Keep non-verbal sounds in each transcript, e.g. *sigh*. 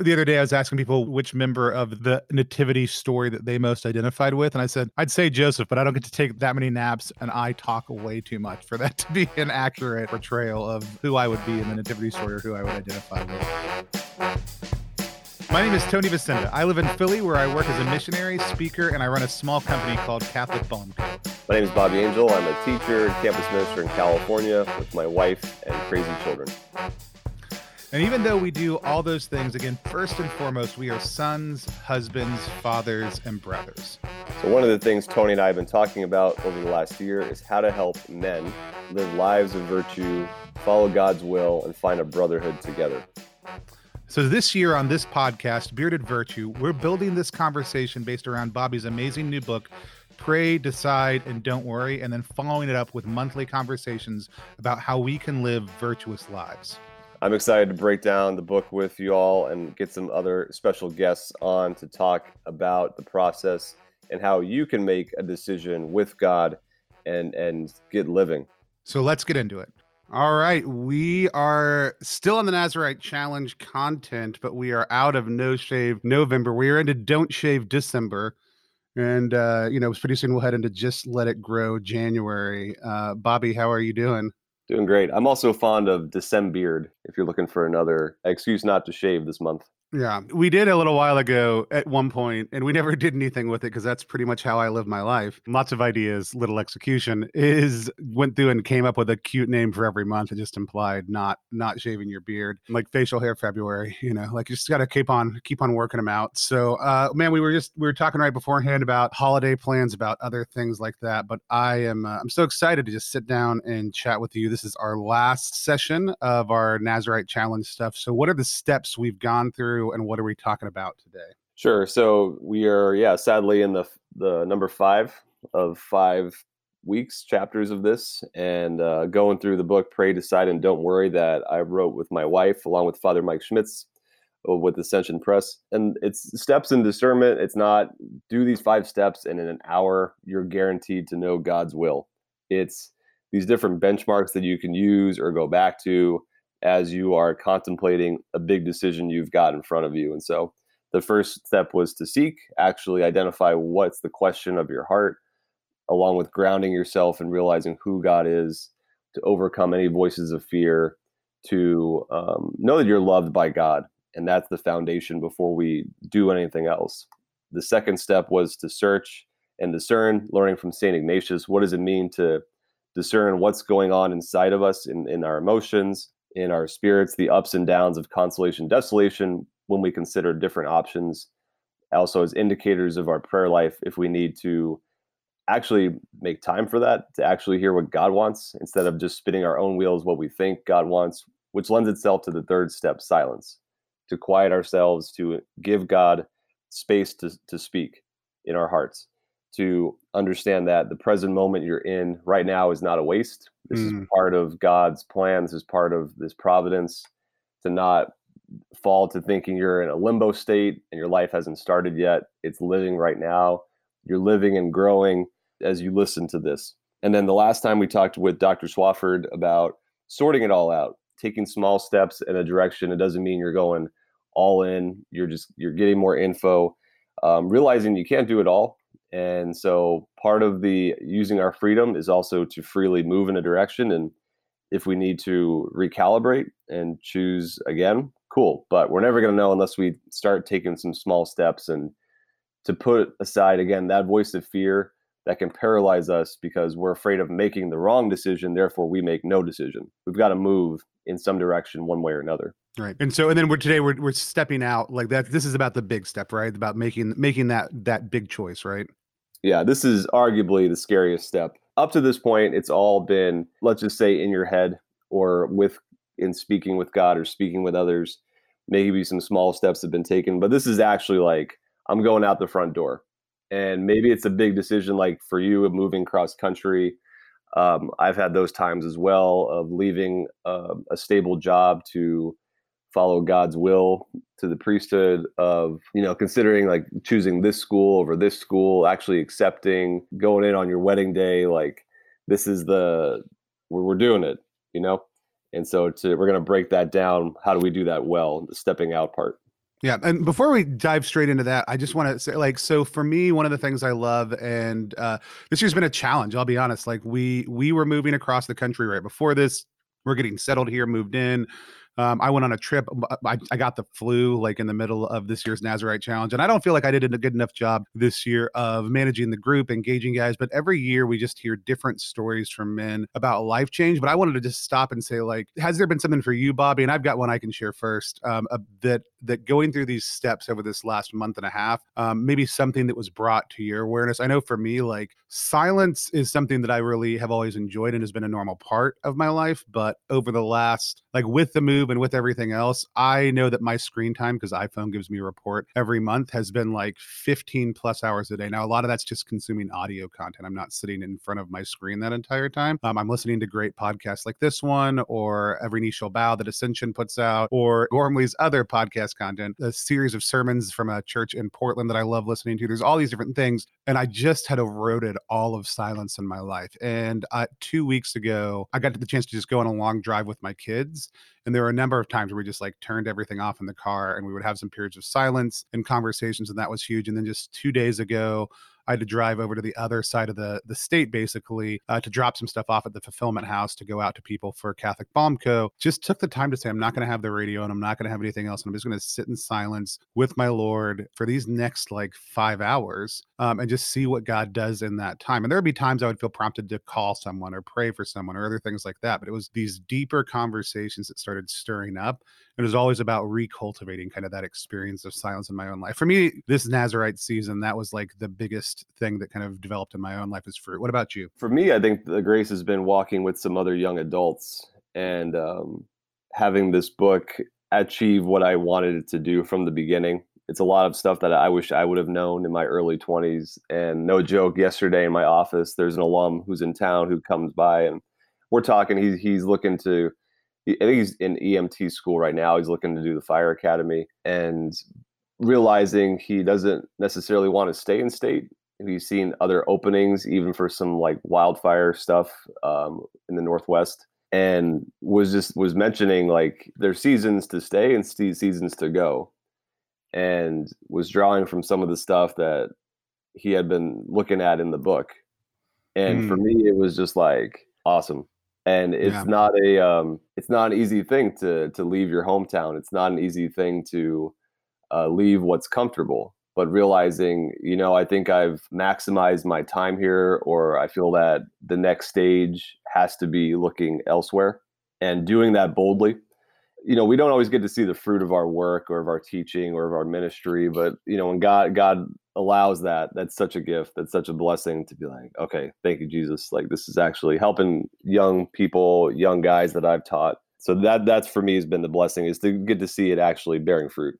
The other day, I was asking people which member of the nativity story that they most identified with. And I said, I'd say Joseph, but I don't get to take that many naps and I talk way too much for that *laughs* to be an accurate portrayal of who I would be in the nativity story or who I would identify with. My name is Tony Vasinda. I live in Philly where I work as a missionary, speaker, and I run a small company called Catholic Balm My name is Bobby Angel. I'm a teacher, campus minister in California with my wife and crazy children. And even though we do all those things, again, first and foremost, we are sons, husbands, fathers, and brothers. So, one of the things Tony and I have been talking about over the last year is how to help men live lives of virtue, follow God's will, and find a brotherhood together. So, this year on this podcast, Bearded Virtue, we're building this conversation based around Bobby's amazing new book, Pray, Decide, and Don't Worry, and then following it up with monthly conversations about how we can live virtuous lives. I'm excited to break down the book with you all and get some other special guests on to talk about the process and how you can make a decision with God and and get living. So let's get into it. All right, we are still on the Nazarite Challenge content, but we are out of No Shave November. We are into Don't Shave December. And uh, you know, pretty soon we'll head into just let it grow January. Uh, Bobby, how are you doing? Doing great. I'm also fond of Decembeard if you're looking for another excuse not to shave this month. Yeah, we did a little while ago at one point, and we never *laughs* did anything with it because that's pretty much how I live my life. Lots of ideas, little execution. *laughs* Is went through and came up with a cute name for every month. It just implied not not shaving your beard, like facial hair February. You know, like you just got to keep on keep on working them out. So, uh, man, we were just we were talking right beforehand about holiday plans, about other things like that. But I am uh, I'm so excited to just sit down and chat with you. This is our last session of our Nazarite Challenge stuff. So, what are the steps we've gone through? Through and what are we talking about today? Sure. So we are, yeah, sadly in the the number five of five weeks chapters of this, and uh, going through the book "Pray, Decide, and Don't Worry" that I wrote with my wife, along with Father Mike Schmitz uh, with Ascension Press. And it's steps in discernment. It's not do these five steps, and in an hour you're guaranteed to know God's will. It's these different benchmarks that you can use or go back to as you are contemplating a big decision you've got in front of you. And so the first step was to seek, actually identify what's the question of your heart, along with grounding yourself and realizing who God is, to overcome any voices of fear, to um, know that you're loved by God. And that's the foundation before we do anything else. The second step was to search and discern, learning from St. Ignatius. What does it mean to discern what's going on inside of us in, in our emotions, in our spirits, the ups and downs of consolation, desolation, when we consider different options, also as indicators of our prayer life, if we need to actually make time for that, to actually hear what God wants instead of just spinning our own wheels, what we think God wants, which lends itself to the third step, silence, to quiet ourselves, to give God space to, to speak in our hearts to understand that the present moment you're in right now is not a waste. This mm. is part of God's plan. This is part of this providence to not fall to thinking you're in a limbo state and your life hasn't started yet. It's living right now. You're living and growing as you listen to this. And then the last time we talked with Dr. Swafford about sorting it all out, taking small steps in a direction. It doesn't mean you're going all in. You're just you're getting more info, um, realizing you can't do it all and so part of the using our freedom is also to freely move in a direction. And if we need to recalibrate and choose again, cool. But we're never going to know unless we start taking some small steps and to put aside again that voice of fear that can paralyze us because we're afraid of making the wrong decision. Therefore, we make no decision. We've got to move in some direction, one way or another. Right. And so, and then we're today we're we're stepping out like that. This is about the big step, right? About making making that that big choice, right? Yeah, this is arguably the scariest step. Up to this point, it's all been, let's just say, in your head or with in speaking with God or speaking with others. Maybe some small steps have been taken, but this is actually like I'm going out the front door. And maybe it's a big decision, like for you, of moving cross country. Um, I've had those times as well of leaving uh, a stable job to follow God's will to the priesthood of, you know, considering like choosing this school over this school, actually accepting going in on your wedding day, like this is the we're, we're doing it, you know? And so to we're going to break that down. How do we do that well? The stepping out part. Yeah. And before we dive straight into that, I just want to say, like, so for me, one of the things I love, and uh, this year's been a challenge, I'll be honest. Like, we we were moving across the country right before this. We're getting settled here, moved in. Um, I went on a trip. I, I, got the flu like in the middle of this year's Nazarite Challenge, and I don't feel like I did a good enough job this year of managing the group, engaging guys. But every year we just hear different stories from men about life change. But I wanted to just stop and say, like, has there been something for you, Bobby? And I've got one I can share first. Um, uh, that that going through these steps over this last month and a half, um, maybe something that was brought to your awareness. I know for me, like silence is something that I really have always enjoyed and has been a normal part of my life. But over the last, like with the move and with everything else, I know that my screen time, because iPhone gives me a report every month, has been like 15 plus hours a day. Now, a lot of that's just consuming audio content. I'm not sitting in front of my screen that entire time. Um, I'm listening to great podcasts like this one, or Every Knee Shall Bow that Ascension puts out, or Gormley's other podcast content, a series of sermons from a church in Portland that I love listening to. There's all these different things. And I just had eroded all of silence in my life. And uh, two weeks ago, I got the chance to just go on a long drive with my kids. And there were a number of times where we just like turned everything off in the car and we would have some periods of silence and conversations. And that was huge. And then just two days ago, I had to drive over to the other side of the the state basically uh, to drop some stuff off at the fulfillment house to go out to people for Catholic Balm Co. Just took the time to say I'm not going to have the radio and I'm not going to have anything else. And I'm just going to sit in silence with my Lord for these next like five hours um, and just see what God does in that time. And there would be times I would feel prompted to call someone or pray for someone or other things like that. But it was these deeper conversations that started stirring up it was always about recultivating kind of that experience of silence in my own life. For me, this Nazarite season, that was like the biggest thing that kind of developed in my own life as fruit. What about you? For me, I think the grace has been walking with some other young adults and um, having this book achieve what I wanted it to do from the beginning. It's a lot of stuff that I wish I would have known in my early 20s. And no joke, yesterday in my office, there's an alum who's in town who comes by and we're talking. He's, he's looking to I think he's in EMT school right now. He's looking to do the fire academy and realizing he doesn't necessarily want to stay in state. He's seen other openings, even for some like wildfire stuff um, in the Northwest, and was just was mentioning like there's seasons to stay and seasons to go, and was drawing from some of the stuff that he had been looking at in the book. And mm. for me, it was just like awesome and it's yeah. not a um, it's not an easy thing to to leave your hometown it's not an easy thing to uh, leave what's comfortable but realizing you know i think i've maximized my time here or i feel that the next stage has to be looking elsewhere and doing that boldly you know we don't always get to see the fruit of our work or of our teaching or of our ministry but you know when god god allows that that's such a gift that's such a blessing to be like okay thank you jesus like this is actually helping young people young guys that i've taught. So that that's for me has been the blessing is to get to see it actually bearing fruit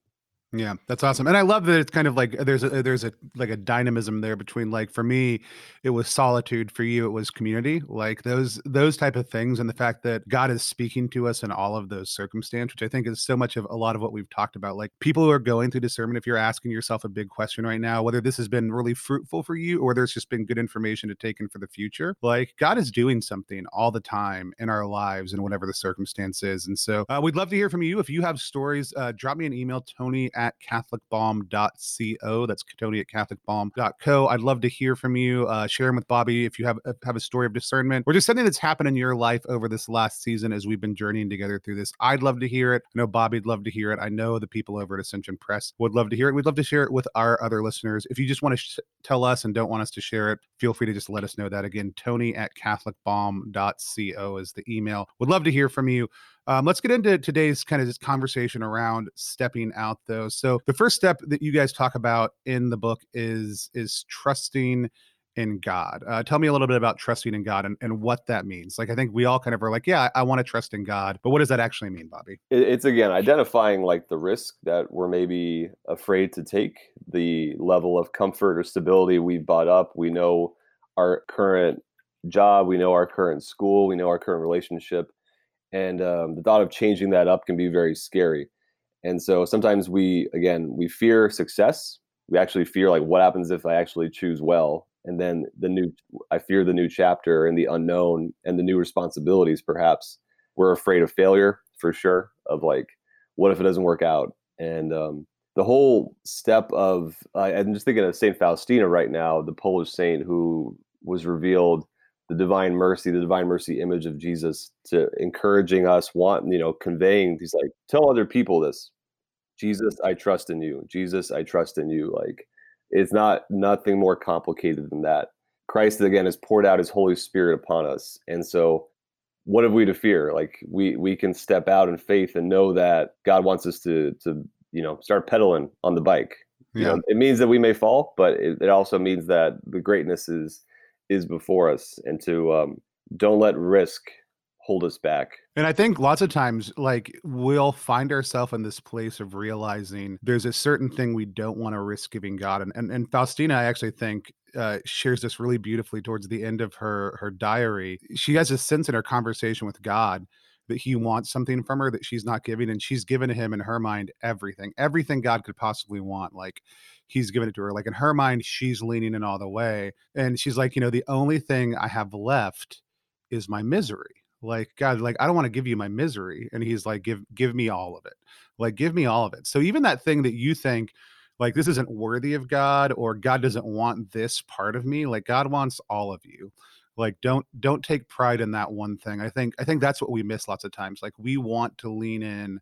yeah, that's awesome. And I love that it's kind of like there's a there's a like a dynamism there between like for me it was solitude, for you it was community. Like those those type of things and the fact that God is speaking to us in all of those circumstances, which I think is so much of a lot of what we've talked about. Like people who are going through discernment, if you're asking yourself a big question right now, whether this has been really fruitful for you or there's just been good information to take in for the future, like God is doing something all the time in our lives and whatever the circumstance is. And so uh, we'd love to hear from you. If you have stories, uh, drop me an email, Tony at catholicbalm.co. That's Tony at catholicbalm.co. I'd love to hear from you. Uh, share them with Bobby if you have have a story of discernment or just something that's happened in your life over this last season as we've been journeying together through this. I'd love to hear it. I know Bobby'd love to hear it. I know the people over at Ascension Press would love to hear it. We'd love to share it with our other listeners. If you just want to sh- tell us and don't want us to share it, feel free to just let us know that. Again, Tony at catholicbalm.co is the email. Would love to hear from you. Um, let's get into today's kind of this conversation around stepping out, though. So the first step that you guys talk about in the book is is trusting in God. Uh, tell me a little bit about trusting in God and, and what that means. Like, I think we all kind of are like, yeah, I, I want to trust in God, but what does that actually mean, Bobby? It's again identifying like the risk that we're maybe afraid to take, the level of comfort or stability we've bought up. We know our current job, we know our current school, we know our current relationship and um, the thought of changing that up can be very scary. And so sometimes we again we fear success. We actually fear like what happens if i actually choose well and then the new i fear the new chapter and the unknown and the new responsibilities perhaps. We're afraid of failure for sure of like what if it doesn't work out? And um, the whole step of uh, i'm just thinking of saint faustina right now the polish saint who was revealed the divine mercy the divine mercy image of jesus to encouraging us want you know conveying he's like tell other people this. Jesus i trust in you. Jesus i trust in you. Like it's not nothing more complicated than that. Christ again has poured out his holy spirit upon us and so what have we to fear? Like we we can step out in faith and know that god wants us to to you know start pedaling on the bike. Yeah. you know it means that we may fall but it, it also means that the greatness is is before us and to um, don't let risk hold us back. And I think lots of times, like, we'll find ourselves in this place of realizing there's a certain thing we don't want to risk giving God. And, and, and Faustina, I actually think, uh, shares this really beautifully towards the end of her her diary. She has a sense in her conversation with God that he wants something from her that she's not giving and she's given him in her mind everything everything god could possibly want like he's given it to her like in her mind she's leaning in all the way and she's like you know the only thing i have left is my misery. Like god like i don't want to give you my misery and he's like give give me all of it. Like give me all of it. So even that thing that you think like this isn't worthy of god or god doesn't want this part of me like god wants all of you like don't don't take pride in that one thing i think i think that's what we miss lots of times like we want to lean in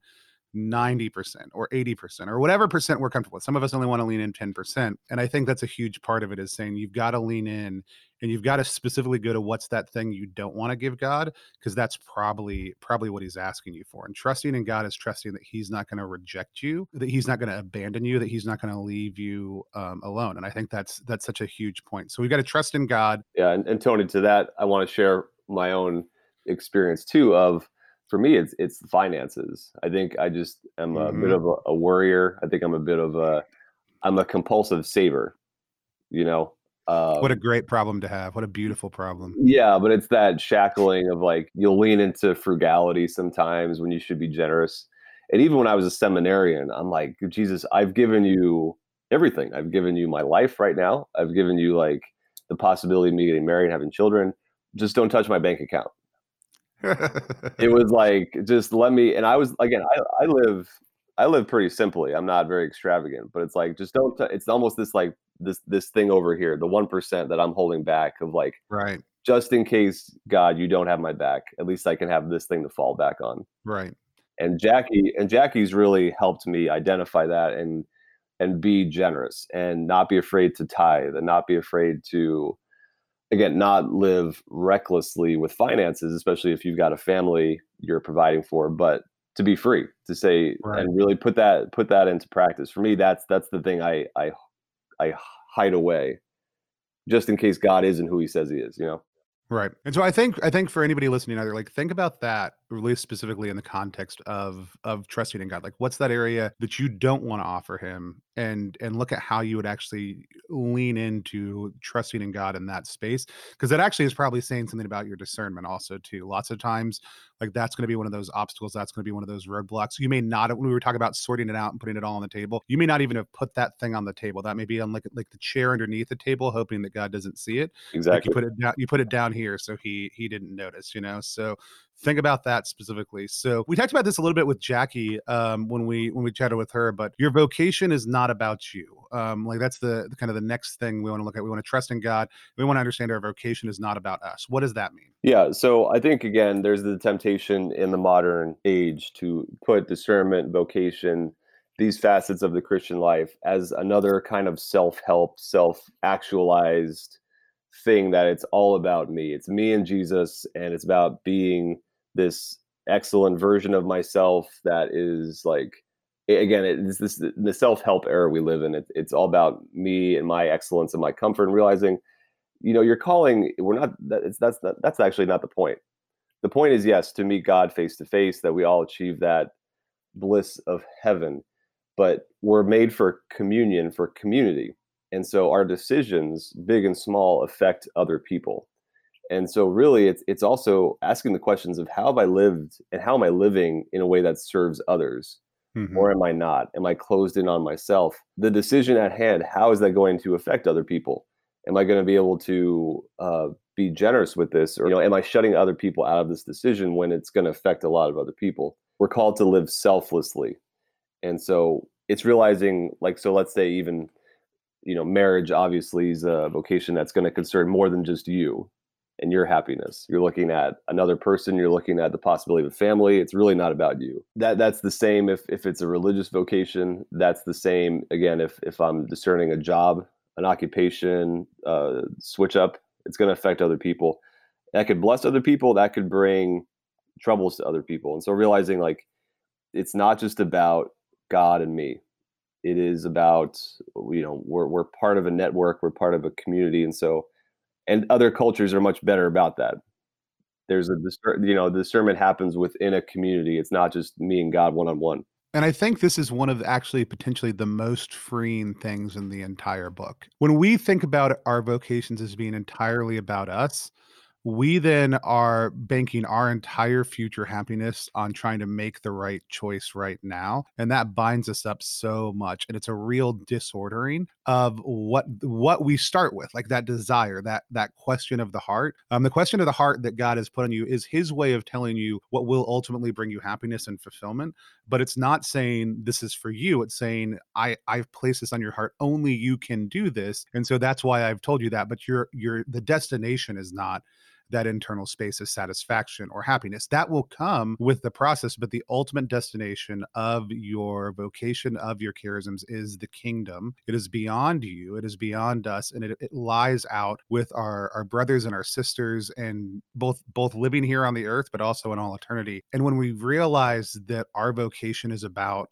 90% or 80% or whatever percent we're comfortable with. Some of us only want to lean in 10%. And I think that's a huge part of it is saying you've got to lean in and you've got to specifically go to what's that thing you don't want to give God because that's probably probably what he's asking you for. And trusting in God is trusting that he's not going to reject you, that he's not going to abandon you, that he's not going to leave you um, alone. And I think that's that's such a huge point. So we've got to trust in God. Yeah, and, and Tony to that I want to share my own experience too of for me it's it's the finances i think i just am a mm-hmm. bit of a, a, worrier i think i'm a bit of a i'm a compulsive saver you know um, what a great problem to have. What a beautiful problem. Yeah but it's that shackling of like you'll lean into frugality sometimes when you should be generous. And even when i was a seminarian i'm like jesus i've given you everything. I've given you my life right now. I've given you like the possibility of me getting married and having children. Just don't touch my bank account. *laughs* It was like just let me and i was again i, I live i live pretty simply i'm not very extravagant but it's like just don't t- it's almost this like this this thing over here the 1% that i'm holding back of like right. just in case god you don't have my back at least i can have this thing to fall back on. Right. And jackie and jackie's really helped me identify that and and be generous and not be afraid to tithe and not be afraid to again not live recklessly with finances especially if you've got a family you're providing for but to be free to say right. and really put that put that into practice. For me that's that's the thing i i i hide away just in case god isn't who he says he is you know? Right. And so i think i think for anybody listening either like think about that really specifically in the context of of trusting in God. Like what's that area that you don't want to offer him and and look at how you would actually lean into trusting in God in that space because that actually is probably saying something about your discernment also too. Lots of times like that's going to be one of those obstacles, that's going to be one of those roadblocks. You may not when we were talking about sorting it out and putting it all on the table, you may not even have put that thing on the table. That may be on like like the chair underneath the table hoping that God doesn't see it. Exactly. Like you put it down you put it down here so he he didn't notice, you know. So think about that specifically. So we talked about this a little bit with jackie um, when we when we chatted with her but your vocation is not about you. Um, like that's the, the, kind of the next thing we want to look at. We want to trust in god. We want to understand our vocation is not about us. What does that mean? Yeah so i think again there's the temptation in the modern age to put discernment vocation these facets of the christian life as another kind of self-help self-actualized thing that it's all about me. It's me and Jesus, and it's about being this excellent version of myself that is like again it's this the self-help era we live in it, it's all about me and my excellence and my comfort and realizing you know you're calling we're not that it's that's not, that's actually not the point. The point is yes to meet god face to face that we all achieve that bliss of heaven but we're made for communion for community and so our decisions big and small affect other people and so really it's it's also asking the questions of how have i lived and how am i living in a way that serves others? Mm-hmm. or am i not? Am i closed in on myself? The decision at hand how is that going to affect other people? Am i going to be able to uh, be generous with this? Or you know am i shutting other people out of this decision when it's going to affect a lot of other people? We're called to live selflessly. And so it's realizing like so let's say even you know marriage obviously is a vocation that's going to concern more than just you and your happiness. You're looking at another person you're looking at the possibility of a family it's really not about you. That that's the same if if it's a religious vocation that's the same again if if i'm discerning a job an occupation uh, switch up it's going to affect other people. That could bless other people that could bring troubles to other people and so realizing like it's not just about god and me. It is about you know we're we're part of a network we're part of a community and so and other cultures are much better about that there's a you know the discernment happens within a community it's not just me and god one on one and I think this is one of actually potentially the most freeing things in the entire book. When we think about our vocations as being entirely about us, we then are banking our entire future happiness on trying to make the right choice right now and that binds us up so much and it's a real disordering of what what we start with like that desire that that question of the heart. Um the question of the heart that god has put on you is his way of telling you what will ultimately bring you happiness and fulfillment but it's not saying this is for you it's saying i i've placed this on your heart only you can do this and so that's why i've told you that but your your the destination is not that internal space of satisfaction or happiness. That will come with the process, but the ultimate destination of your vocation, of your charisms, is the kingdom. It is beyond you, it is beyond us, and it, it lies out with our, our brothers and our sisters, and both both living here on the earth, but also in all eternity. And when we realize that our vocation is about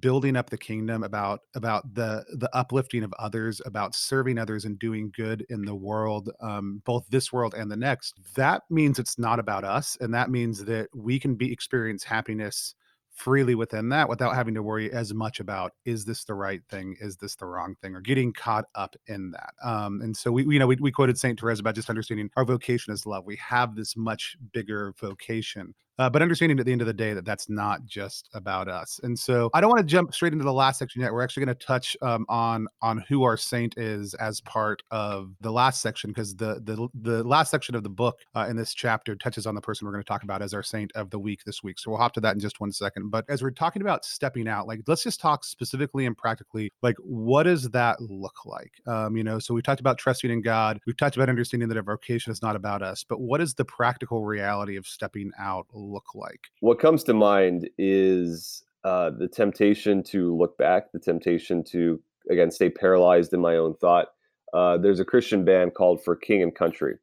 building up the kingdom about about the the uplifting of others about serving others and doing good in the world um, both this world and the next that means it's not about us and that means that we can be experience happiness freely within that without having to worry as much about is this the right thing? Is this the wrong thing? Or getting caught up in that um, and so we you know we, we quoted saint therese about just understanding our vocation is love. We have this much bigger vocation uh, but understanding at the end of the day that that's not just about us. And so I don't want to jump straight into the last section yet. We're actually going to touch um, on on who our saint is as part of the last section because the the the last section of the book uh, in this chapter touches on the person we're going to talk about as our saint of the week this week. So we'll hop to that in just one second. But as we're talking about stepping out, like let's just talk specifically and practically, like what does that look like? Um, you know, so we talked about trusting in God. We've talked about understanding that our vocation is not about us, but what is the practical reality of stepping out? Look like? What comes to mind is uh, the temptation to look back, the temptation to, again, stay paralyzed in my own thought. Uh, there's a Christian band called For King and Country,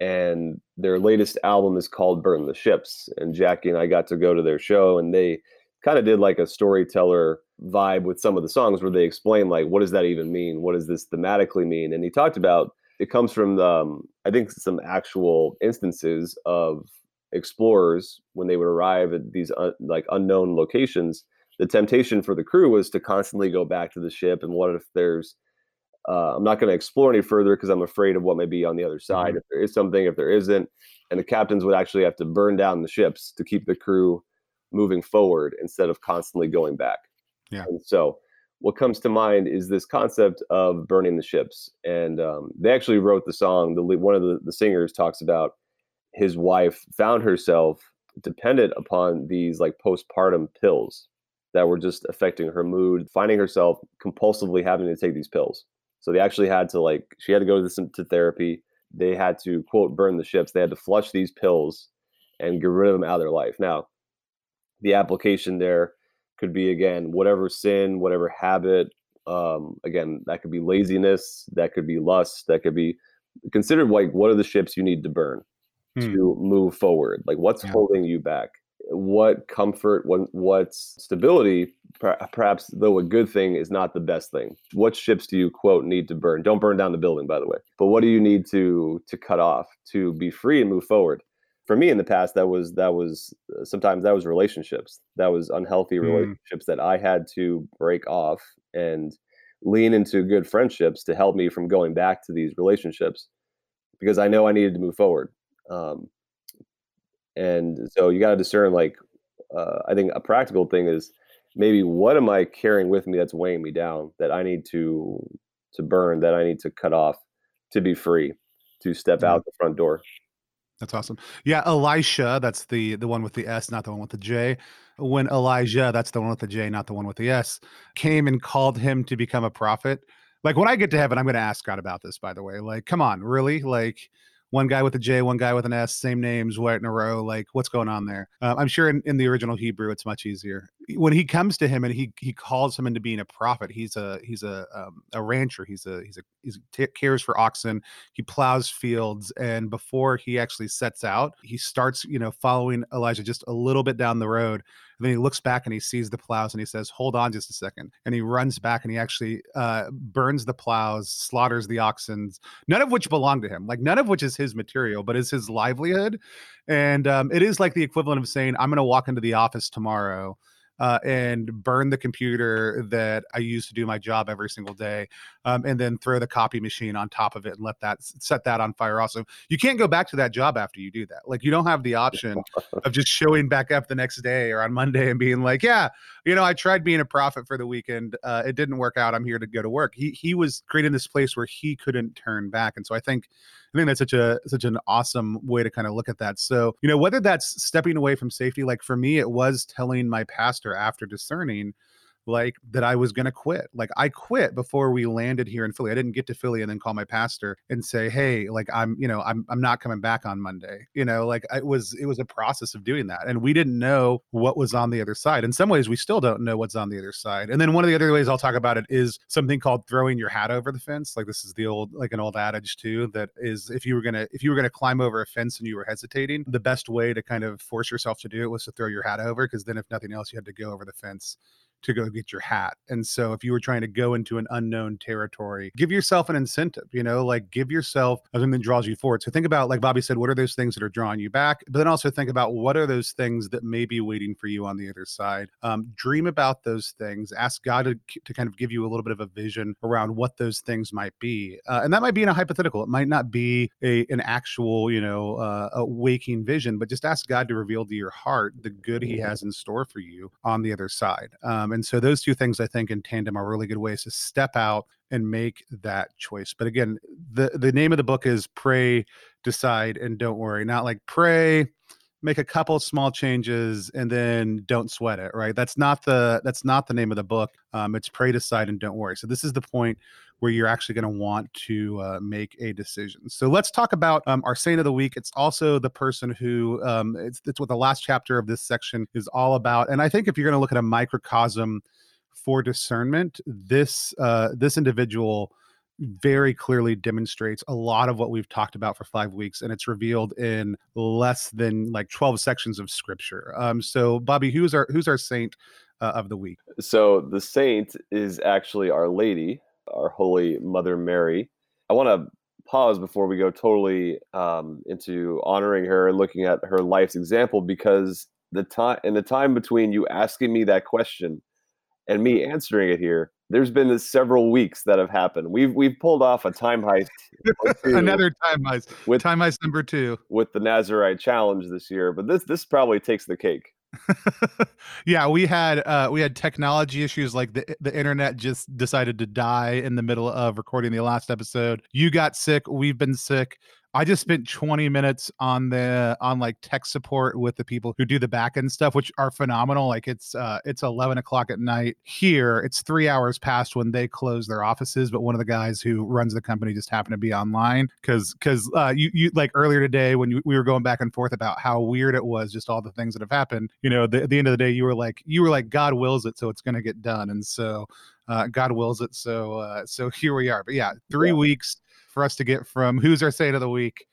and their latest album is called Burn the Ships. And Jackie and I got to go to their show, and they kind of did like a storyteller vibe with some of the songs where they explain like what does that even mean what does this thematically mean and he talked about it comes from um, i think some actual instances of explorers when they would arrive at these un- like unknown locations the temptation for the crew was to constantly go back to the ship and what if there's uh, i'm not going to explore any further because i'm afraid of what may be on the other side mm-hmm. if there is something if there isn't and the captains would actually have to burn down the ships to keep the crew moving forward instead of constantly going back yeah and so what comes to mind is this concept of burning the ships and um, they actually wrote the song the one of the, the singers talks about his wife found herself dependent upon these like postpartum pills that were just affecting her mood, finding herself compulsively having to take these pills. So they actually had to like she had to go to this to therapy. They had to quote burn the ships. They had to flush these pills and get rid of them out of their life. Now, the application there could be again whatever sin, whatever habit. Um, again, that could be laziness, that could be lust, that could be considered like what are the ships you need to burn hmm. to move forward? Like, what's yeah. holding you back? What comfort, what, what stability, perhaps though a good thing is not the best thing. What ships do you quote need to burn? Don't burn down the building, by the way. But what do you need to to cut off to be free and move forward? For me in the past, that was that was uh, sometimes that was relationships. That was unhealthy hmm. relationships that I had to break off and lean into good friendships to help me from going back to these relationships because I know I needed to move forward. Um, and so you got to discern like uh, I think a practical thing is maybe what am I carrying with me that's weighing me down that I need to to burn that I need to cut off to be free to step mm-hmm. out the front door. That's awesome. Yeah, Elisha, that's the the one with the S, not the one with the J. When Elijah, that's the one with the J, not the one with the S, came and called him to become a prophet. Like when I get to heaven, I'm going to ask God about this. By the way, like, come on, really? Like, one guy with a J, one guy with an S, same names, right in a row. Like, what's going on there? Uh, I'm sure in, in the original Hebrew, it's much easier. When he comes to him and he he calls him into being a prophet, he's a he's a um, a rancher. He's a he's a he's t- cares for oxen. He plows fields, and before he actually sets out, he starts you know following Elijah just a little bit down the road and then he looks back and he sees the plows and he says, Hold on just a second. And he runs back and he actually uh, burns the plows, slaughters the oxen, none of which belong to him, like none of which is his material, but is his livelihood. And um, it is like the equivalent of saying, I'm going to walk into the office tomorrow uh, and burn the computer that I use to do my job every single day, um, and then throw the copy machine on top of it and let that set that on fire. Also, you can't go back to that job after you do that. Like you don't have the option *laughs* of just showing back up the next day or on Monday and being like, "Yeah, you know, I tried being a prophet for the weekend. Uh, it didn't work out. I'm here to go to work." He he was creating this place where he couldn't turn back, and so I think I think that's such a such an awesome way to kind of look at that. So, you know, whether that's stepping away from safety, like for me, it was telling my pastor after discerning like that I was going to quit. Like I quit before we landed here in Philly. I didn't get to Philly and then call my pastor and say, "Hey, like I'm, you know, I'm I'm not coming back on Monday." You know, like it was it was a process of doing that. And we didn't know what was on the other side. In some ways we still don't know what's on the other side. And then one of the other ways I'll talk about it is something called throwing your hat over the fence. Like this is the old like an old adage too that is if you were going to if you were going to climb over a fence and you were hesitating, the best way to kind of force yourself to do it was to throw your hat over because then if nothing else you had to go over the fence to go get your hat. And so if you were trying to go into an unknown territory, give yourself an incentive, you know, like give yourself something that draws you forward. So think about, like Bobby said, what are those things that are drawing you back? But then also think about what are those things that may be waiting for you on the other side. Um, dream about those things. Ask God to, to kind of give you a little bit of a vision around what those things might be. Uh, and that might be in a hypothetical. It might not be a an actual, you know, uh, a waking vision, but just ask God to reveal to your heart the good He has in store for you on the other side. Um, um, and so those two things I think in tandem are really good ways to step out and make that choice. But again, the the name of the book is Pray, Decide, and Don't Worry. Not like pray, make a couple small changes and then don't sweat it right? That's not the that's not the name of the book um, it's pray decide and don't worry. So this is the point where you're actually going to want to uh, make a decision. So let's talk about um, our saint of the week. It's also the person who um, it's, it's what the last chapter of this section is all about. And i think if you're going to look at a microcosm for discernment this uh, this individual very clearly demonstrates a lot of what we've talked about for five weeks, and it's revealed in less than like twelve sections of scripture. Um, so, Bobby, who's our who's our saint uh, of the week? So, the saint is actually Our Lady, our Holy Mother Mary. I want to pause before we go totally um, into honoring her and looking at her life's example because the time in the time between you asking me that question and me answering it here there's been several weeks that have happened. We've we've pulled off a time heist. *laughs* Another time heist. With time heist number two. With the Nazarite challenge this year, but this this probably takes the cake. *laughs* yeah, we had uh, we had technology issues like the the internet just decided to die in the middle of recording the last episode. You got sick, we've been sick. I just spent 20 minutes on the on like tech support with the people who do the back end stuff, which are phenomenal. Like it's uh it's 11 o'clock at night here. It's three hours past when they close their offices, but one of the guys who runs the company just happened to be online because because uh you you like earlier today when you, we were going back and forth about how weird it was, just all the things that have happened. You know, the, at the end of the day, you were like you were like God wills it, so it's going to get done, and so uh, God wills it. So uh, so here we are. But yeah, three yeah. weeks for us to get from who's our saint of the week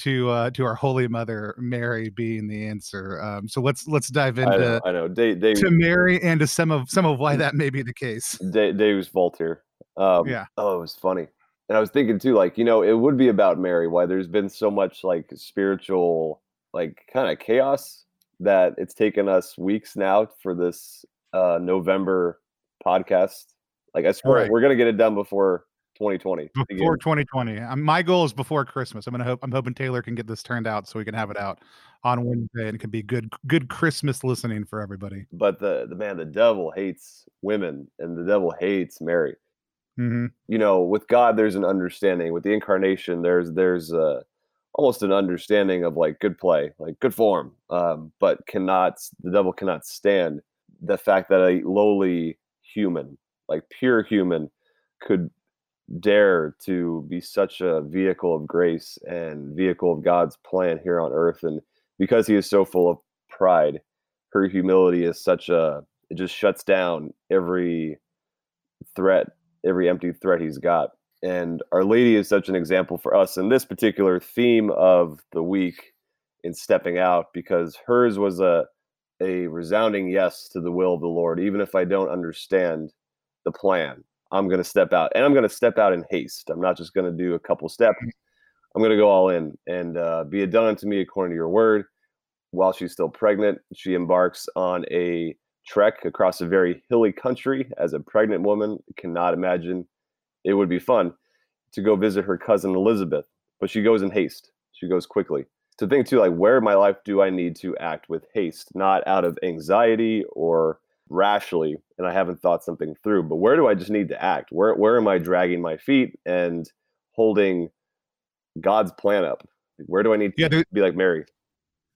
to uh to our holy mother mary being the answer. Um so let's let's dive into i know, I know. Day, day, to mary and to some of some of why that may be the case. Day, deus vult um yeah. oh it was funny. And i was thinking too like you know it would be about mary why there's been so much like spiritual like kind of chaos that it's taken us weeks now for this uh november podcast. Like i swear right. we're gonna get it done before 2020. Before 2020. Um, my goal is before Christmas. I'm gonna hope. I'm hoping Taylor can get this turned out so we can have it out on Wednesday and it can be good, good Christmas listening for everybody. But the the man, the devil hates women, and the devil hates Mary. Mm-hmm. You know, with God, there's an understanding. With the incarnation, there's there's a almost an understanding of like good play, like good form, um, but cannot the devil cannot stand the fact that a lowly human, like pure human, could dare to be such a vehicle of grace and vehicle of God's plan here on earth. And because he is so full of pride, her humility is such a it just shuts down every threat, every empty threat he's got. And Our Lady is such an example for us in this particular theme of the week in stepping out because hers was a a resounding yes to the will of the Lord, even if I don't understand the plan. I'm going to step out, and I'm going to step out in haste. I'm not just going to do a couple steps. I'm going to go all in and uh, be it done unto me according to your word. While she's still pregnant, she embarks on a trek across a very hilly country. As a pregnant woman, cannot imagine it would be fun to go visit her cousin Elizabeth, but she goes in haste. She goes quickly. To think too, like where in my life do I need to act with haste, not out of anxiety or rashly, and I haven't thought something through, but where do I just need to act? Where where am I dragging my feet and holding God's plan up? Where do I need to be like Mary?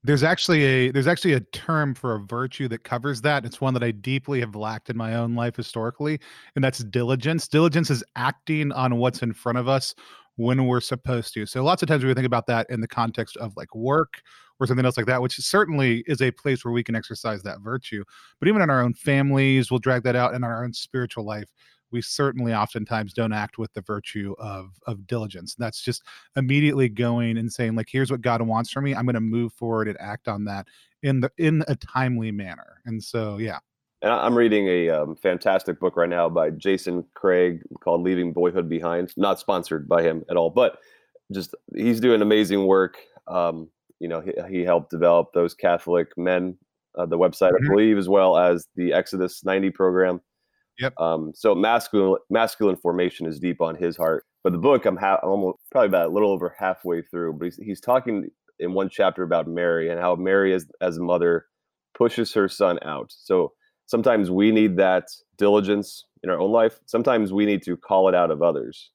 There's actually a there's actually a term for a virtue that covers that. It's one that I deeply have lacked in my own life historically, and that's diligence. Diligence is acting on what's in front of us when we're supposed to. So lots of times we think about that in the context of like work or something else like that, which certainly is a place where we can exercise that virtue. But even in our own families, we'll drag that out in our own spiritual life we certainly oftentimes don't act with the virtue of of diligence. That's just immediately going and saying like, here's what God wants for me. I'm going to move forward and act on that in the in a timely manner. And so, yeah. And I'm reading a um, fantastic book right now by Jason Craig called "Leaving Boyhood Behind." Not sponsored by him at all, but just he's doing amazing work. Um, you know, he, he, helped develop those Catholic men, uh, the website, mm-hmm. I believe, as well as the Exodus 90 program. Yep. Um, so masculine masculine formation is deep on his heart. But the book, I'm, ha- I'm almost probably about a little over halfway through. But he's, he's talking in one chapter about Mary and how Mary, as as a mother, pushes her son out. So sometimes we need that diligence in our own life. Sometimes we need to call it out of others.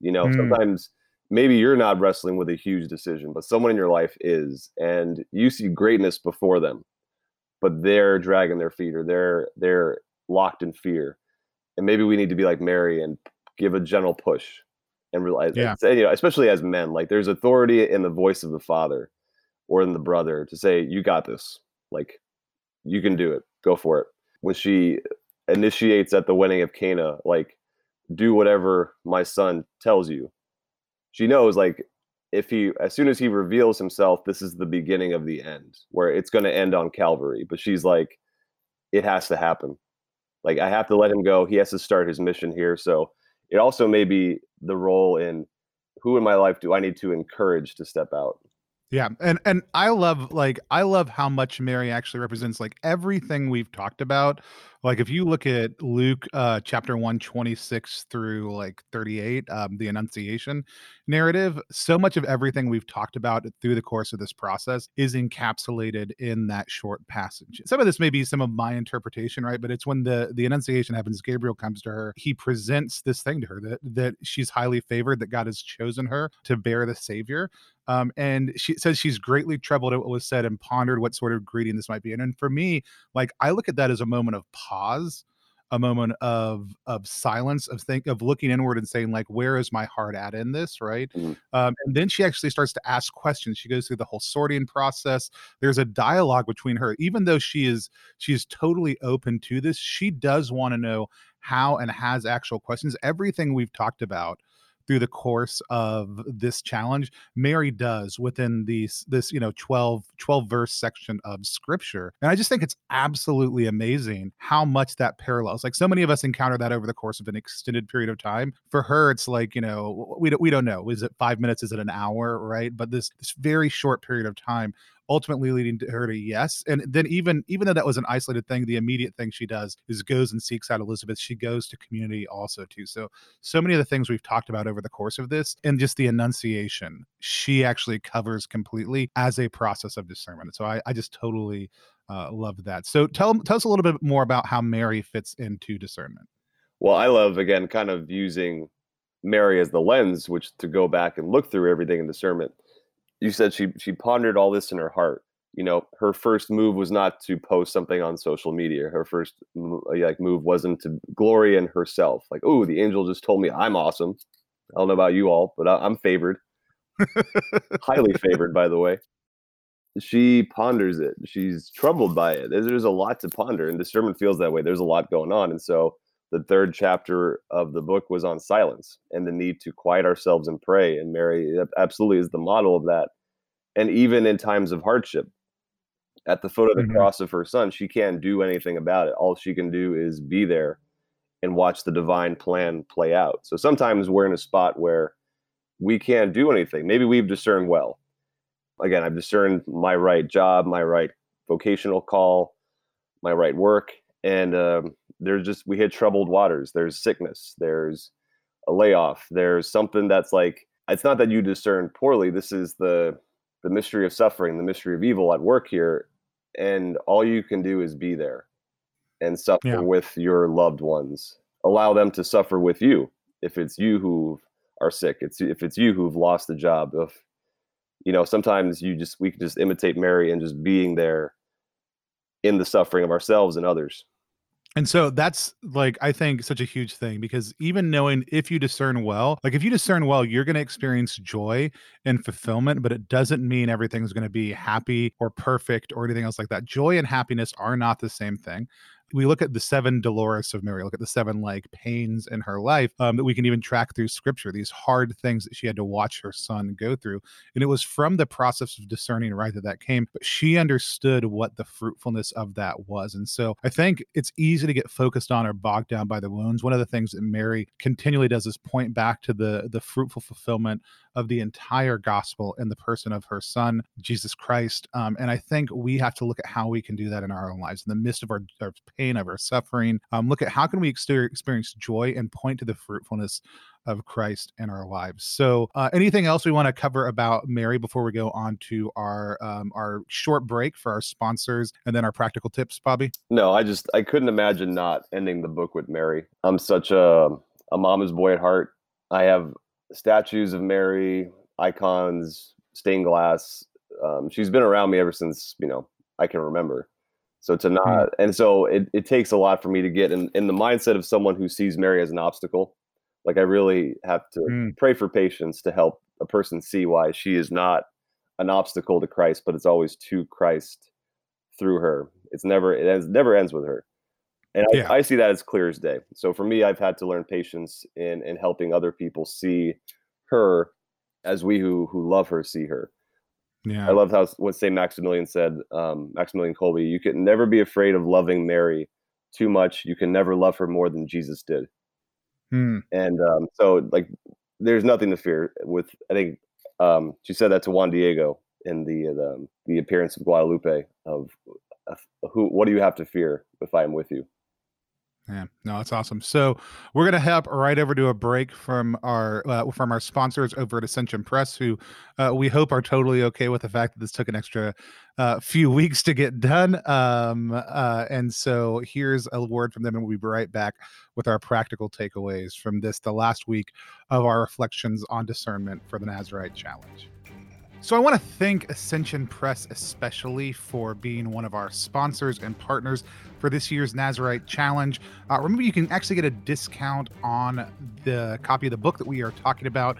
You know, mm. sometimes maybe you're not wrestling with a huge decision, but someone in your life is, and you see greatness before them, but they're dragging their feet or they're they're locked in fear. And maybe we need to be like Mary and give a gentle push and realize, yeah. and, you know, especially as men, like there's authority in the voice of the father or in the brother to say, you got this. Like you can do it. Go for it. When she initiates at the wedding of Cana, like, do whatever my son tells you. She knows, like, if he, as soon as he reveals himself, this is the beginning of the end, where it's going to end on Calvary. But she's like, it has to happen. Like I have to let him go. He has to start his mission here. So it also may be the role in who in my life do I need to encourage to step out. Yeah, and and I love like I love how much Mary actually represents like everything we've talked about. Like if you look at Luke uh chapter 1 26 through like 38, um the annunciation narrative, so much of everything we've talked about through the course of this process is encapsulated in that short passage. Some of this may be some of my interpretation, right? But it's when the the annunciation happens, Gabriel comes to her, he presents this thing to her that that she's highly favored, that God has chosen her to bear the savior. Um, and she says she's greatly troubled at what was said and pondered what sort of greeting this might be. And, and for me, like I look at that as a moment of pause, a moment of of silence, of think of looking inward and saying, like, where is my heart at in this, right? Mm-hmm. Um, and then she actually starts to ask questions. She goes through the whole sorting process. There's a dialogue between her, even though she is she is totally open to this. She does want to know how and has actual questions. Everything we've talked about through the course of this challenge mary does within these this you know 12 12 verse section of scripture. And i just think it's absolutely amazing how much that parallels like so many of us encounter that over the course of an extended period of time. For her it's like you know we don't, we don't know is it five minutes is it an hour right? But this this very short period of time ultimately leading to her to yes. And then even even though that was an isolated thing, the immediate thing she does is goes and seeks out Elizabeth. She goes to community also too. So so many of the things we've talked about over the course of this and just the annunciation, she actually covers completely as a process of discernment. So I, I just totally uh, love that. So tell tell us a little bit more about how Mary fits into discernment. Well, I love again kind of using Mary as the lens, which to go back and look through everything in discernment you said she she pondered all this in her heart. You know, her first move was not to post something on social media. Her first like move wasn't to glory in herself. Like, oh, the angel just told me I'm awesome. I don't know about you all, but I'm favored, *laughs* highly favored, by the way. She ponders it. She's troubled by it. There's a lot to ponder, and the discernment feels that way. There's a lot going on, and so the third chapter of the book was on silence and the need to quiet ourselves and pray. And Mary absolutely is the model of that. And even in times of hardship, at the foot of the mm-hmm. cross of her son, she can't do anything about it. All she can do is be there and watch the divine plan play out. So sometimes we're in a spot where we can't do anything. Maybe we've discerned well. Again, I've discerned my right job, my right vocational call, my right work, and um, there's just we hit troubled waters. There's sickness. There's a layoff. There's something that's like it's not that you discern poorly. This is the the mystery of suffering, the mystery of evil at work here, and all you can do is be there and suffer yeah. with your loved ones. Allow them to suffer with you. If it's you who are sick, it's if it's you who've lost the job. If you know, sometimes you just we can just imitate Mary and just being there in the suffering of ourselves and others. And so that's like I think such a huge thing because even knowing if you discern well, like if you discern well, you're going to experience joy and fulfillment, but it doesn't mean everything's going to be happy or perfect or anything else like that. Joy and happiness are not the same thing we look at the seven Dolors of Mary, look at the seven like pains in her life um, that we can even track through scripture, these hard things that she had to watch her son go through. And it was from the process of discerning right that that came, but she understood what the fruitfulness of that was. And so I think it's easy to get focused on or bogged down by the wounds. One of the things that Mary continually does is point back to the the fruitful fulfillment of the entire gospel in the person of her son, Jesus Christ. Um, and I think we have to look at how we can do that in our own lives in the midst of our, our pain, of our suffering. Um, look at how can we experience joy and point to the fruitfulness of Christ in our lives. So, uh, anything else we want to cover about Mary before we go on to our um, our short break for our sponsors and then our practical tips, Bobby? No, I just I couldn't imagine not ending the book with Mary. I'm such a a mama's boy at heart. I have statues of Mary, icons, stained glass. Um, she's been around me ever since you know I can remember. So to not, mm. and so it, it takes a lot for me to get in, in the mindset of someone who sees Mary as an obstacle. Like I really have to mm. pray for patience to help a person see why she is not an obstacle to Christ, but it's always to Christ through her. It's never it ends never ends with her. And I, yeah. I, see that as clear as day. So for me, I've had to learn patience in in helping other people see her as we who who love her see her. Yeah. I love how what Saint Maximilian said, um, Maximilian Kolbe, you can never be afraid of loving Mary too much. You can never love her more than Jesus did. Hmm. And um, so like there's nothing to fear with I think um, she said that to Juan Diego in the the, the appearance of Guadalupe of uh, who what do you have to fear if I am with you? Yeah, no, that's awesome. So we're gonna hop right over to a break from our uh, from our sponsors over at Ascension Press, who uh, we hope are totally okay with the fact that this took an extra uh, few weeks to get done. Um, uh, and so here's a word from them, and we'll be right back with our practical takeaways from this, the last week of our reflections on discernment for the Nazarite Challenge. So I want to thank Ascension Press especially for being one of our sponsors and partners for this year's Nazarite Challenge. Uh, remember, you can actually get a discount on the copy of the book that we are talking about,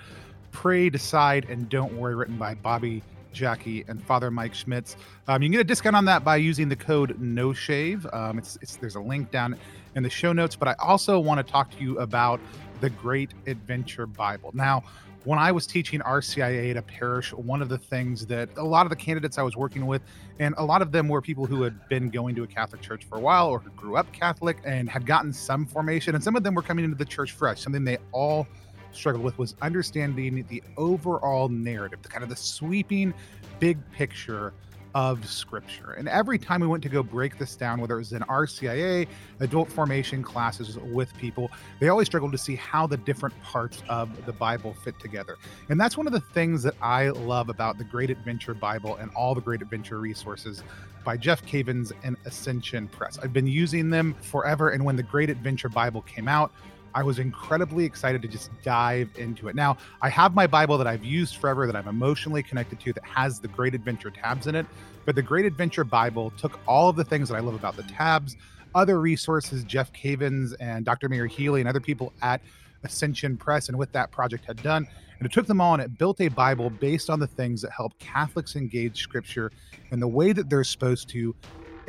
Pray, Decide, and Don't Worry, written by Bobby Jackie and Father Mike Schmitz. Um, you can get a discount on that by using the code No Shave. Um, it's, it's there's a link down in the show notes. But I also want to talk to you about the Great Adventure Bible. Now, when I was teaching RCIA at a parish, one of the things that a lot of the candidates I was working with, and a lot of them were people who had been going to a Catholic church for a while or who grew up Catholic and had gotten some formation, and some of them were coming into the church fresh. Something they all struggled with was understanding the overall narrative, the kind of the sweeping big picture of scripture. And every time we went to go break this down, whether it was in RCIA, adult formation classes with people, they always struggled to see how the different parts of the Bible fit together. And that's one of the things that I love about the Great Adventure Bible and all the Great Adventure resources by Jeff Cavins and Ascension Press. I've been using them forever. And when the Great Adventure Bible came out, I was incredibly excited to just dive into it. Now, I have my Bible that I've used forever, that I'm emotionally connected to, that has the Great Adventure tabs in it. But the Great Adventure Bible took all of the things that I love about the tabs, other resources, Jeff Cavins and Dr. Mary Healy and other people at Ascension Press, and with that project had done. And it took them all and it built a Bible based on the things that help Catholics engage Scripture in the way that they're supposed to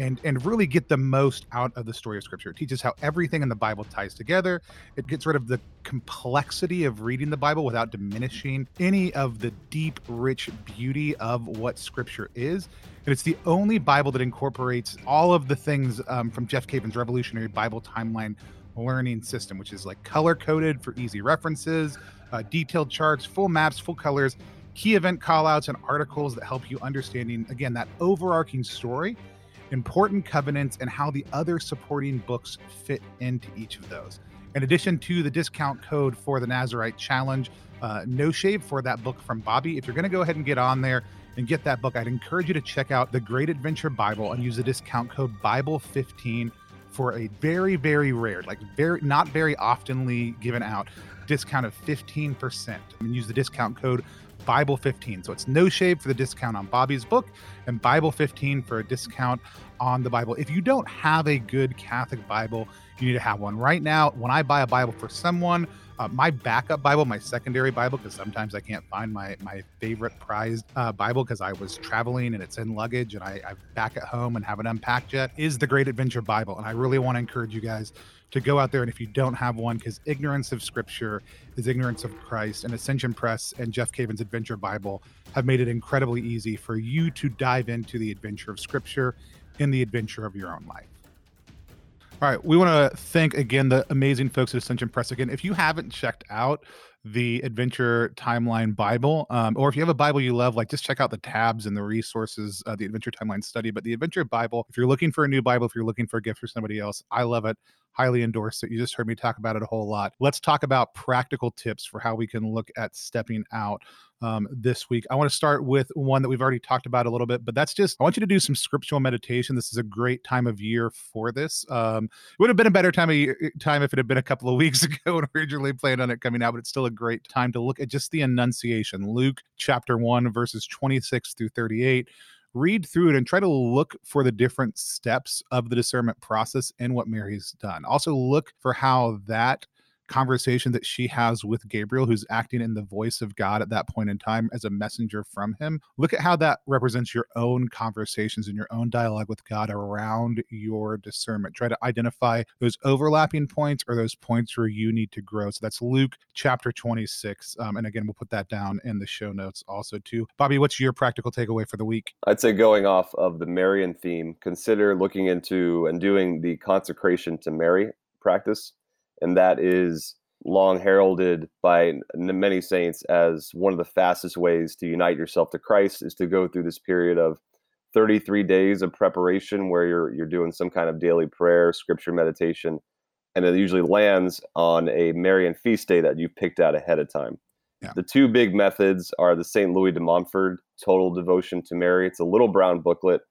and and really get the most out of the story of scripture. It teaches how everything in the Bible ties together. It gets rid of the complexity of reading the Bible without diminishing any of the deep, rich beauty of what scripture is. And it's the only Bible that incorporates all of the things um, from Jeff Cavins' revolutionary Bible timeline learning system, which is like color coded for easy references, uh, detailed charts, full maps, full colors, key event callouts, and articles that help you understanding again that overarching story important covenants, and how the other supporting books fit into each of those. In addition to the discount code for the Nazarite Challenge, uh, no shave for that book from Bobby. If you're going to go ahead and get on there and get that book, I'd encourage you to check out the Great Adventure Bible and use the discount code Bible15 for a very, very rare, like very not very oftenly given out discount of 15%. And use the discount code Bible 15. So it's no shave for the discount on Bobby's book and Bible 15 for a discount on the Bible. If you don't have a good Catholic Bible, you need to have one. Right now, when I buy a Bible for someone, uh, my backup Bible, my secondary Bible, because sometimes I can't find my my favorite prized uh, Bible because I was traveling and it's in luggage and I, I'm back at home and haven't unpacked yet, is the Great Adventure Bible. And I really want to encourage you guys to go out there and if you don't have one, because ignorance of Scripture is ignorance of Christ, and Ascension Press and Jeff Cavins' Adventure Bible have made it incredibly easy for you to dive into the adventure of Scripture in the adventure of your own life. All right, we want to thank again the amazing folks at Ascension Press. Again, if you haven't checked out the Adventure Timeline Bible, um, or if you have a Bible you love, like just check out the tabs and the resources, uh, the Adventure Timeline Study. But the Adventure Bible, if you're looking for a new Bible, if you're looking for a gift for somebody else, I love it. Highly endorse it. You just heard me talk about it a whole lot. Let's talk about practical tips for how we can look at stepping out um, this week. I want to start with one that we've already talked about a little bit, but that's just I want you to do some scriptural meditation. This is a great time of year for this. Um, it would have been a better time of year, eh, time if it had been a couple of *laughs* weeks ago when originally planned on it coming out, but it's still a great time to look at just the Annunciation, Luke chapter one, verses 26 through 38 read through it and try to look for the different steps of the discernment process and what Mary's done. Also, look for how that conversation that she has with Gabriel, who's acting in the voice of God at that point in time as a messenger from him. Look at how that represents your own conversations and your own dialogue with God around your discernment. Try to identify those overlapping points or those points where you need to grow. So that's Luke chapter 26. Um, and again, we'll put that down in the show notes also too. Bobby, what's your practical takeaway for the week? I'd say going off of the Marian theme, consider looking into and doing the consecration to Mary practice and that is long heralded by many saints as one of the fastest ways to unite yourself to Christ is to go through this period of 33 days of preparation where you're you're doing some kind of daily prayer, scripture meditation, and it usually lands on a Marian feast day that you've picked out ahead of time. Yeah. The two big methods are the St. Louis de Montfort Total Devotion to Mary. It's a little brown booklet.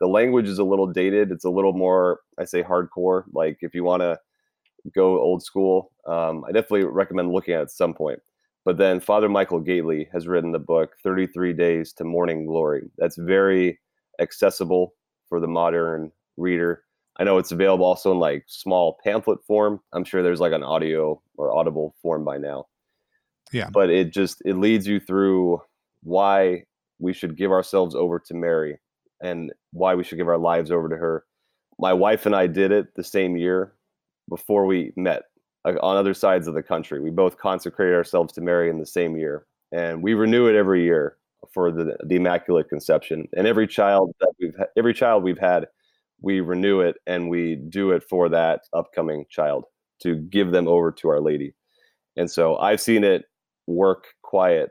The language is a little dated. It's a little more, I say, hardcore. Like if you want to go old school, um, I definitely recommend looking at, at some point. But then Father Michael Gaitley has written the book 33 Days to Morning Glory. That's very accessible for the modern reader. I know it's available also in like small pamphlet form. I'm sure there's like an audio or audible form by now. Yeah. But it just it leads you through why we should give ourselves over to Mary and why we should give our lives over to her. My wife and I did it the same year before we met uh, on other sides of the country. We both consecrated ourselves to Mary in the same year, and we renew it every year for the, the Immaculate Conception. And every child that we've ha- every child we've had, we renew it and we do it for that upcoming child to give them over to Our Lady. And so I've seen it work quiet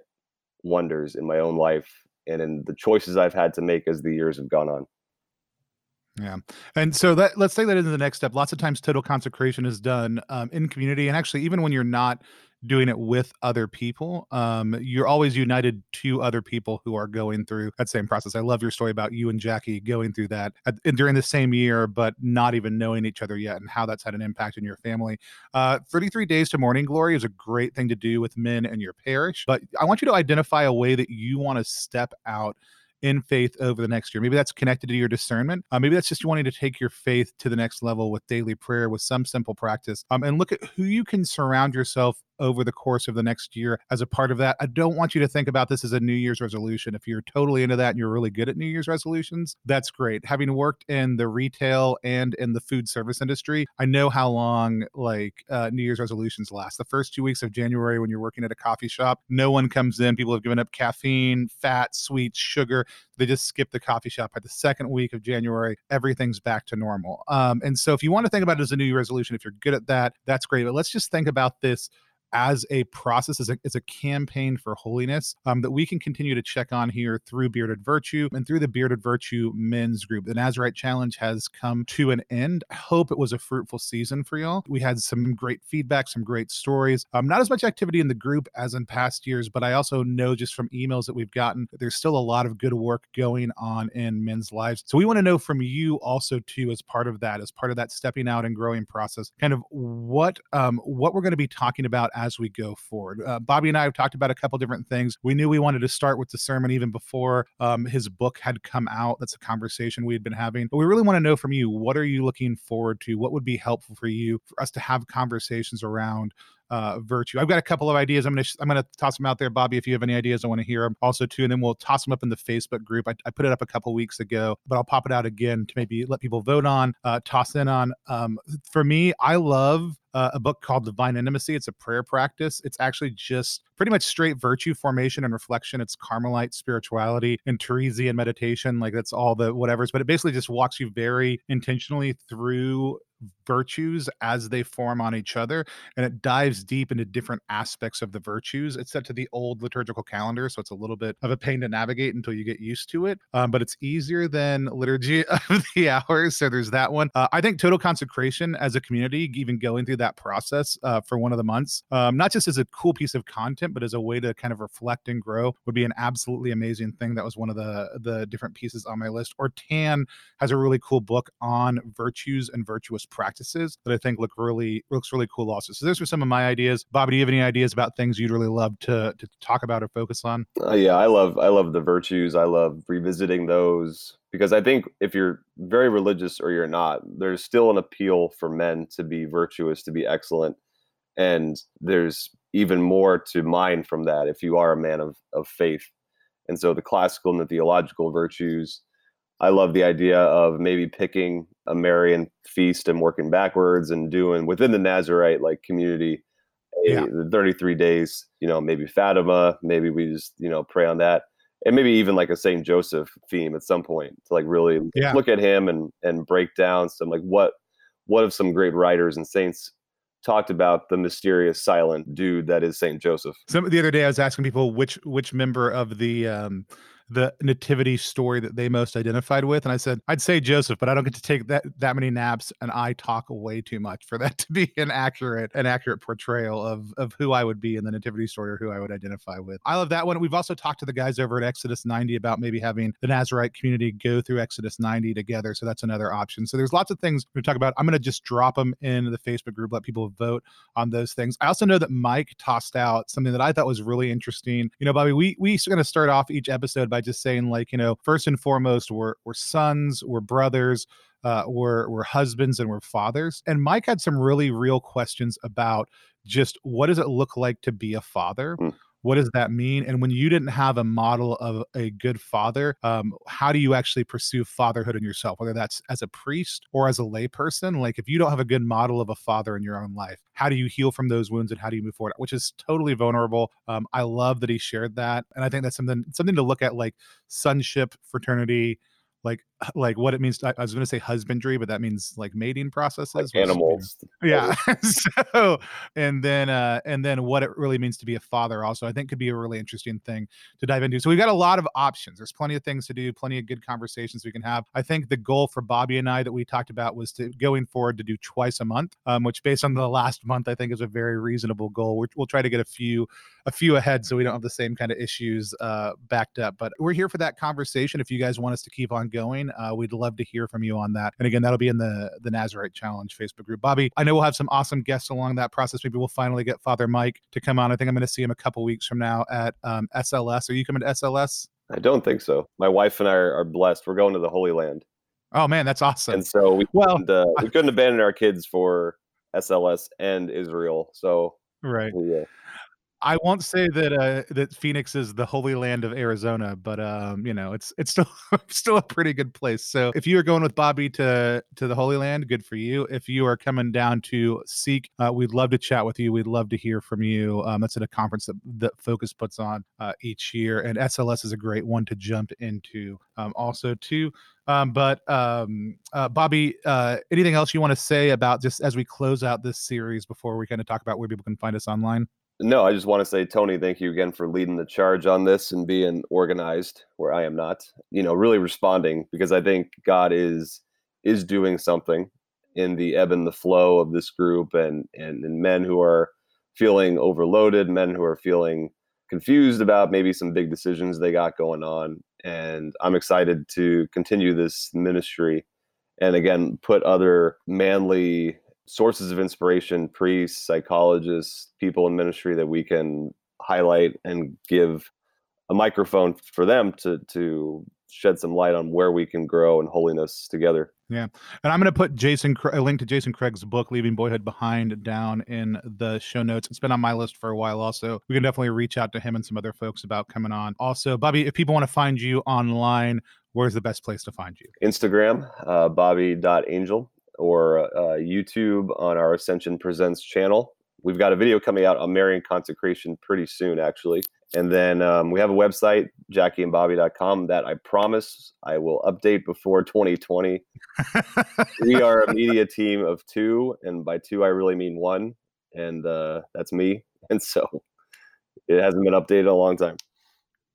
wonders in my own life and in the choices I've had to make as the years have gone on. Yeah. And so that let's take that into the next step. Lots of times total consecration is done um, in community. And actually, even when you're not doing it with other people. Um, you're always united to other people who are going through that same process. I love your story about you and Jackie going through that at, during the same year, but not even knowing each other yet, and how that's had an impact in your family. Uh, 33 days to morning glory is a great thing to do with men in your parish, but I want you to identify a way that you want to step out in faith over the next year. Maybe that's connected to your discernment. Uh, maybe that's just you wanting to take your faith to the next level with daily prayer, with some simple practice, um, and look at who you can surround yourself over the course of the next year as a part of that. I don't want you to think about this as a New Year's resolution. If you're totally into that and you're really good at New Year's resolutions, that's great. Having worked in the retail and in the food service industry, I know how long like uh, New Year's resolutions last. The first two weeks of January, when you're working at a coffee shop, no one comes in. People have given up caffeine, fat, sweets, sugar. They just skip the coffee shop. By the second week of January, everything's back to normal. Um, and so, if you want to think about it as a New Year resolution, if you're good at that, that's great. But let's just think about this as a process, as a, as a campaign for holiness um, that we can continue to check on here through Bearded Virtue and through the Bearded Virtue men's group. The Nazarite Challenge has come to an end. I hope it was a fruitful season for y'all. We had some great feedback, some great stories. Um, not as much activity in the group as in past years, but I also know just from emails that we've gotten that there's still a lot of good work going on in men's lives. So we want to know from you also too, as part of that, as part of that stepping out and growing process, kind of what um, what we're going to be talking about as we go forward. Uh, Bobby and I have talked about a couple different things. We knew we wanted to start with the sermon even before um, his book had come out. That's a conversation we had been having. But we really want to know from you what are you looking forward to? What would be helpful for you for us to have conversations around uh, virtue. I've got a couple of ideas. I'm gonna I'm gonna toss them out there, Bobby. If you have any ideas, I want to hear them also too, and then we'll toss them up in the Facebook group. I, I, put it up a couple weeks ago, but I'll pop it out again to maybe let people vote on, uh, toss in on. Um, for me, I love uh, a book called Divine Intimacy. It's a prayer practice. It's actually just pretty much straight virtue formation and reflection. It's Carmelite spirituality and Teresian meditation. Like that's all the whatever's, but it basically just walks you very intentionally through virtues as they form on each other and it dives deep into different aspects of the virtues. It's set to the old liturgical calendar so it's a little bit of a pain to navigate until you get used to it um, but it's easier than liturgy *laughs* of the hours so there's that one. Uh, i think total consecration as a community even going through that process uh, for one of the months um, not just as a cool piece of content but as a way to kind of reflect and grow would be an absolutely amazing thing. That was one of the the different pieces on my list. Or tan has a really cool book on virtues and virtuous practices that I think look really looks really cool also. So those are some of my ideas. Bobby, do you have any ideas about things you'd really love to to talk about or focus on? Uh, yeah, I love I love the virtues. I love revisiting those because I think if you're very religious or you're not, there's still an appeal for men to be virtuous, to be excellent, and there's even more to mine from that if you are a man of of faith. And so the classical and the theological virtues I love the idea of maybe picking a Marian feast and working backwards and doing within the Nazarite like community, yeah. 33 days, you know, maybe Fatima, maybe we just, you know, pray on that. And maybe even like a Saint Joseph theme at some point to like really yeah. look at him and and break down some like what what have some great writers and saints talked about the mysterious silent dude that is Saint Joseph. Some the other day I was asking people which which member of the um the nativity story that they most identified with. And I said, I'd say Joseph, but I don't get to take that that many naps and I talk way too much for that *laughs* to be an accurate, an accurate portrayal of of who I would be in the nativity story or who I would identify with. I love that one. We've also talked to the guys over at Exodus 90 about maybe having the Nazarite community go through Exodus 90 together. So that's another option. So there's lots of things we talk about. I'm going to just drop them in the Facebook group, let people vote on those things. I also know that Mike tossed out something that I thought was really interesting. You know, Bobby, we we going to start off each episode by by just saying like you know first and foremost we're we're sons we're brothers uh, we're we're husbands and we're fathers. And mike had some really real questions about just what does it look like to be a father? Mm what does that mean? And when you didn't have a model of a good father um, how do you actually pursue fatherhood in yourself whether that's as a priest or as a layperson? Like if you don't have a good model of a father in your own life how do you heal from those wounds and how do you move forward? Which is totally vulnerable. Um, i love that he shared that and i think that's something something to look at like sonship fraternity like like what it means. To, I was going to say husbandry, but that means like mating processes, like animals. yeah. *laughs* so, and then, uh, and then what it really means to be a father also, I think could be a really interesting thing to dive into. So we've got a lot of options. There's plenty of things to do, plenty of good conversations we can have. I think the goal for Bobby and I that we talked about was to going forward to do twice a month, um, which based on the last month, I think is a very reasonable goal. we will try to get a few, a few ahead so we don't have the same kind of issues uh, backed up. But we're here for that conversation. If you guys want us to keep on going, uh, we'd love to hear from you on that. And again, that'll be in the the Nazarite Challenge Facebook group. Bobby, I know we'll have some awesome guests along that process. Maybe we'll finally get Father Mike to come on. I think I'm going to see him a couple weeks from now at um, SLS. Are you coming to SLS? I don't think so. My wife and I are, are blessed. We're going to the Holy Land. Oh man, that's awesome. And so we well, couldn't, uh, *laughs* we couldn't abandon our kids for SLS and Israel. So right. We, uh, I won't say that uh, that Phoenix is the holy land of Arizona, but um, you know, it's it's still *laughs* still a pretty good place. So if you are going with Bobby to to the Holy Land, good for you. If you are coming down to Seek, uh, we'd love to chat with you. We'd love to hear from you. Um, that's at a conference that that Focus puts on uh, each year, and SLS is a great one to jump into. Um, also, too. Um, but um, uh, Bobby, uh, anything else you want to say about just as we close out this series before we kind of talk about where people can find us online? No, I just want to say, Tony, thank you again for leading the charge on this and being organized where I am not. You know, really responding because I think God is is doing something in the ebb and the flow of this group and and, and men who are feeling overloaded, men who are feeling confused about maybe some big decisions they got going on. And I'm excited to continue this ministry and again put other manly sources of inspiration, priests, psychologists, people in ministry that we can highlight and give a microphone for them to to shed some light on where we can grow in holiness together. Yeah. And I'm going to put Jason a link to Jason Craig's book Leaving Boyhood Behind down in the show notes. It's been on my list for a while also. We can definitely reach out to him and some other folks about coming on. Also, Bobby, if people want to find you online, where's the best place to find you? Instagram, uh, bobby.angel or uh, YouTube on our Ascension Presents channel. We've got a video coming out on Marian consecration pretty soon, actually. And then um, we have a website, jackieandbobby.com, that I promise I will update before 2020. *laughs* we are a media team of two, and by two, I really mean one, and uh, that's me. *laughs* And so it hasn't been updated in a long time.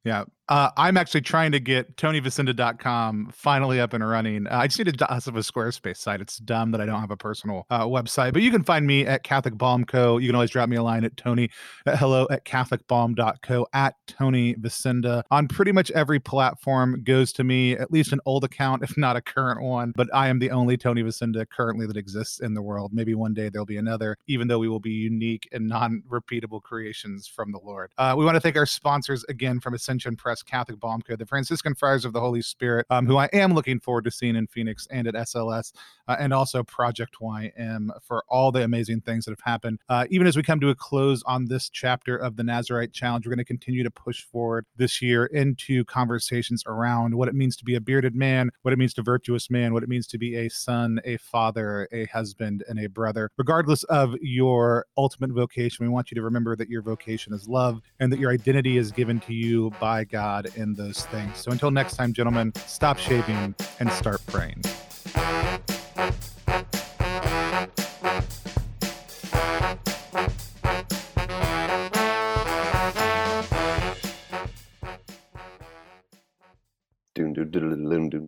Yeah. Uh, I'm actually trying to get tonyvasinda.com finally up and running. Uh, I just need a to have a Squarespace site. It's dumb that I don't have a personal uh, website, but you can find me at Catholic Balm Co. You can always drop me a line at Tony at hello at CatholicBalm.co at Tony Vasinda on pretty much every platform goes to me, at least an old account, if not a current one. But I am the only Tony Vasinda currently that exists in the world. Maybe one day there'll be another, even though we will be unique and non repeatable creations from the Lord. Uh, we want to thank our sponsors again from Ascension Press Catholic Balm Co., the Franciscan Friars of the Holy Spirit, um, who I am looking forward to seeing in Phoenix and at SLS, uh, and also Project YM for all the amazing things that have happened. Uh, even as we come to a close on this chapter of the Nazarite Challenge, we're going to continue to push forward this year into conversations around what it means to be a bearded man, what it means to virtuous man, what it means to be a son, a father, a husband, and a brother. Regardless of your ultimate vocation, we want you to remember that your vocation is love and that your identity is given to you by God God in those things. So until next time, gentlemen, stop shaving and start praying. Doom, doom, doom, doom, doom.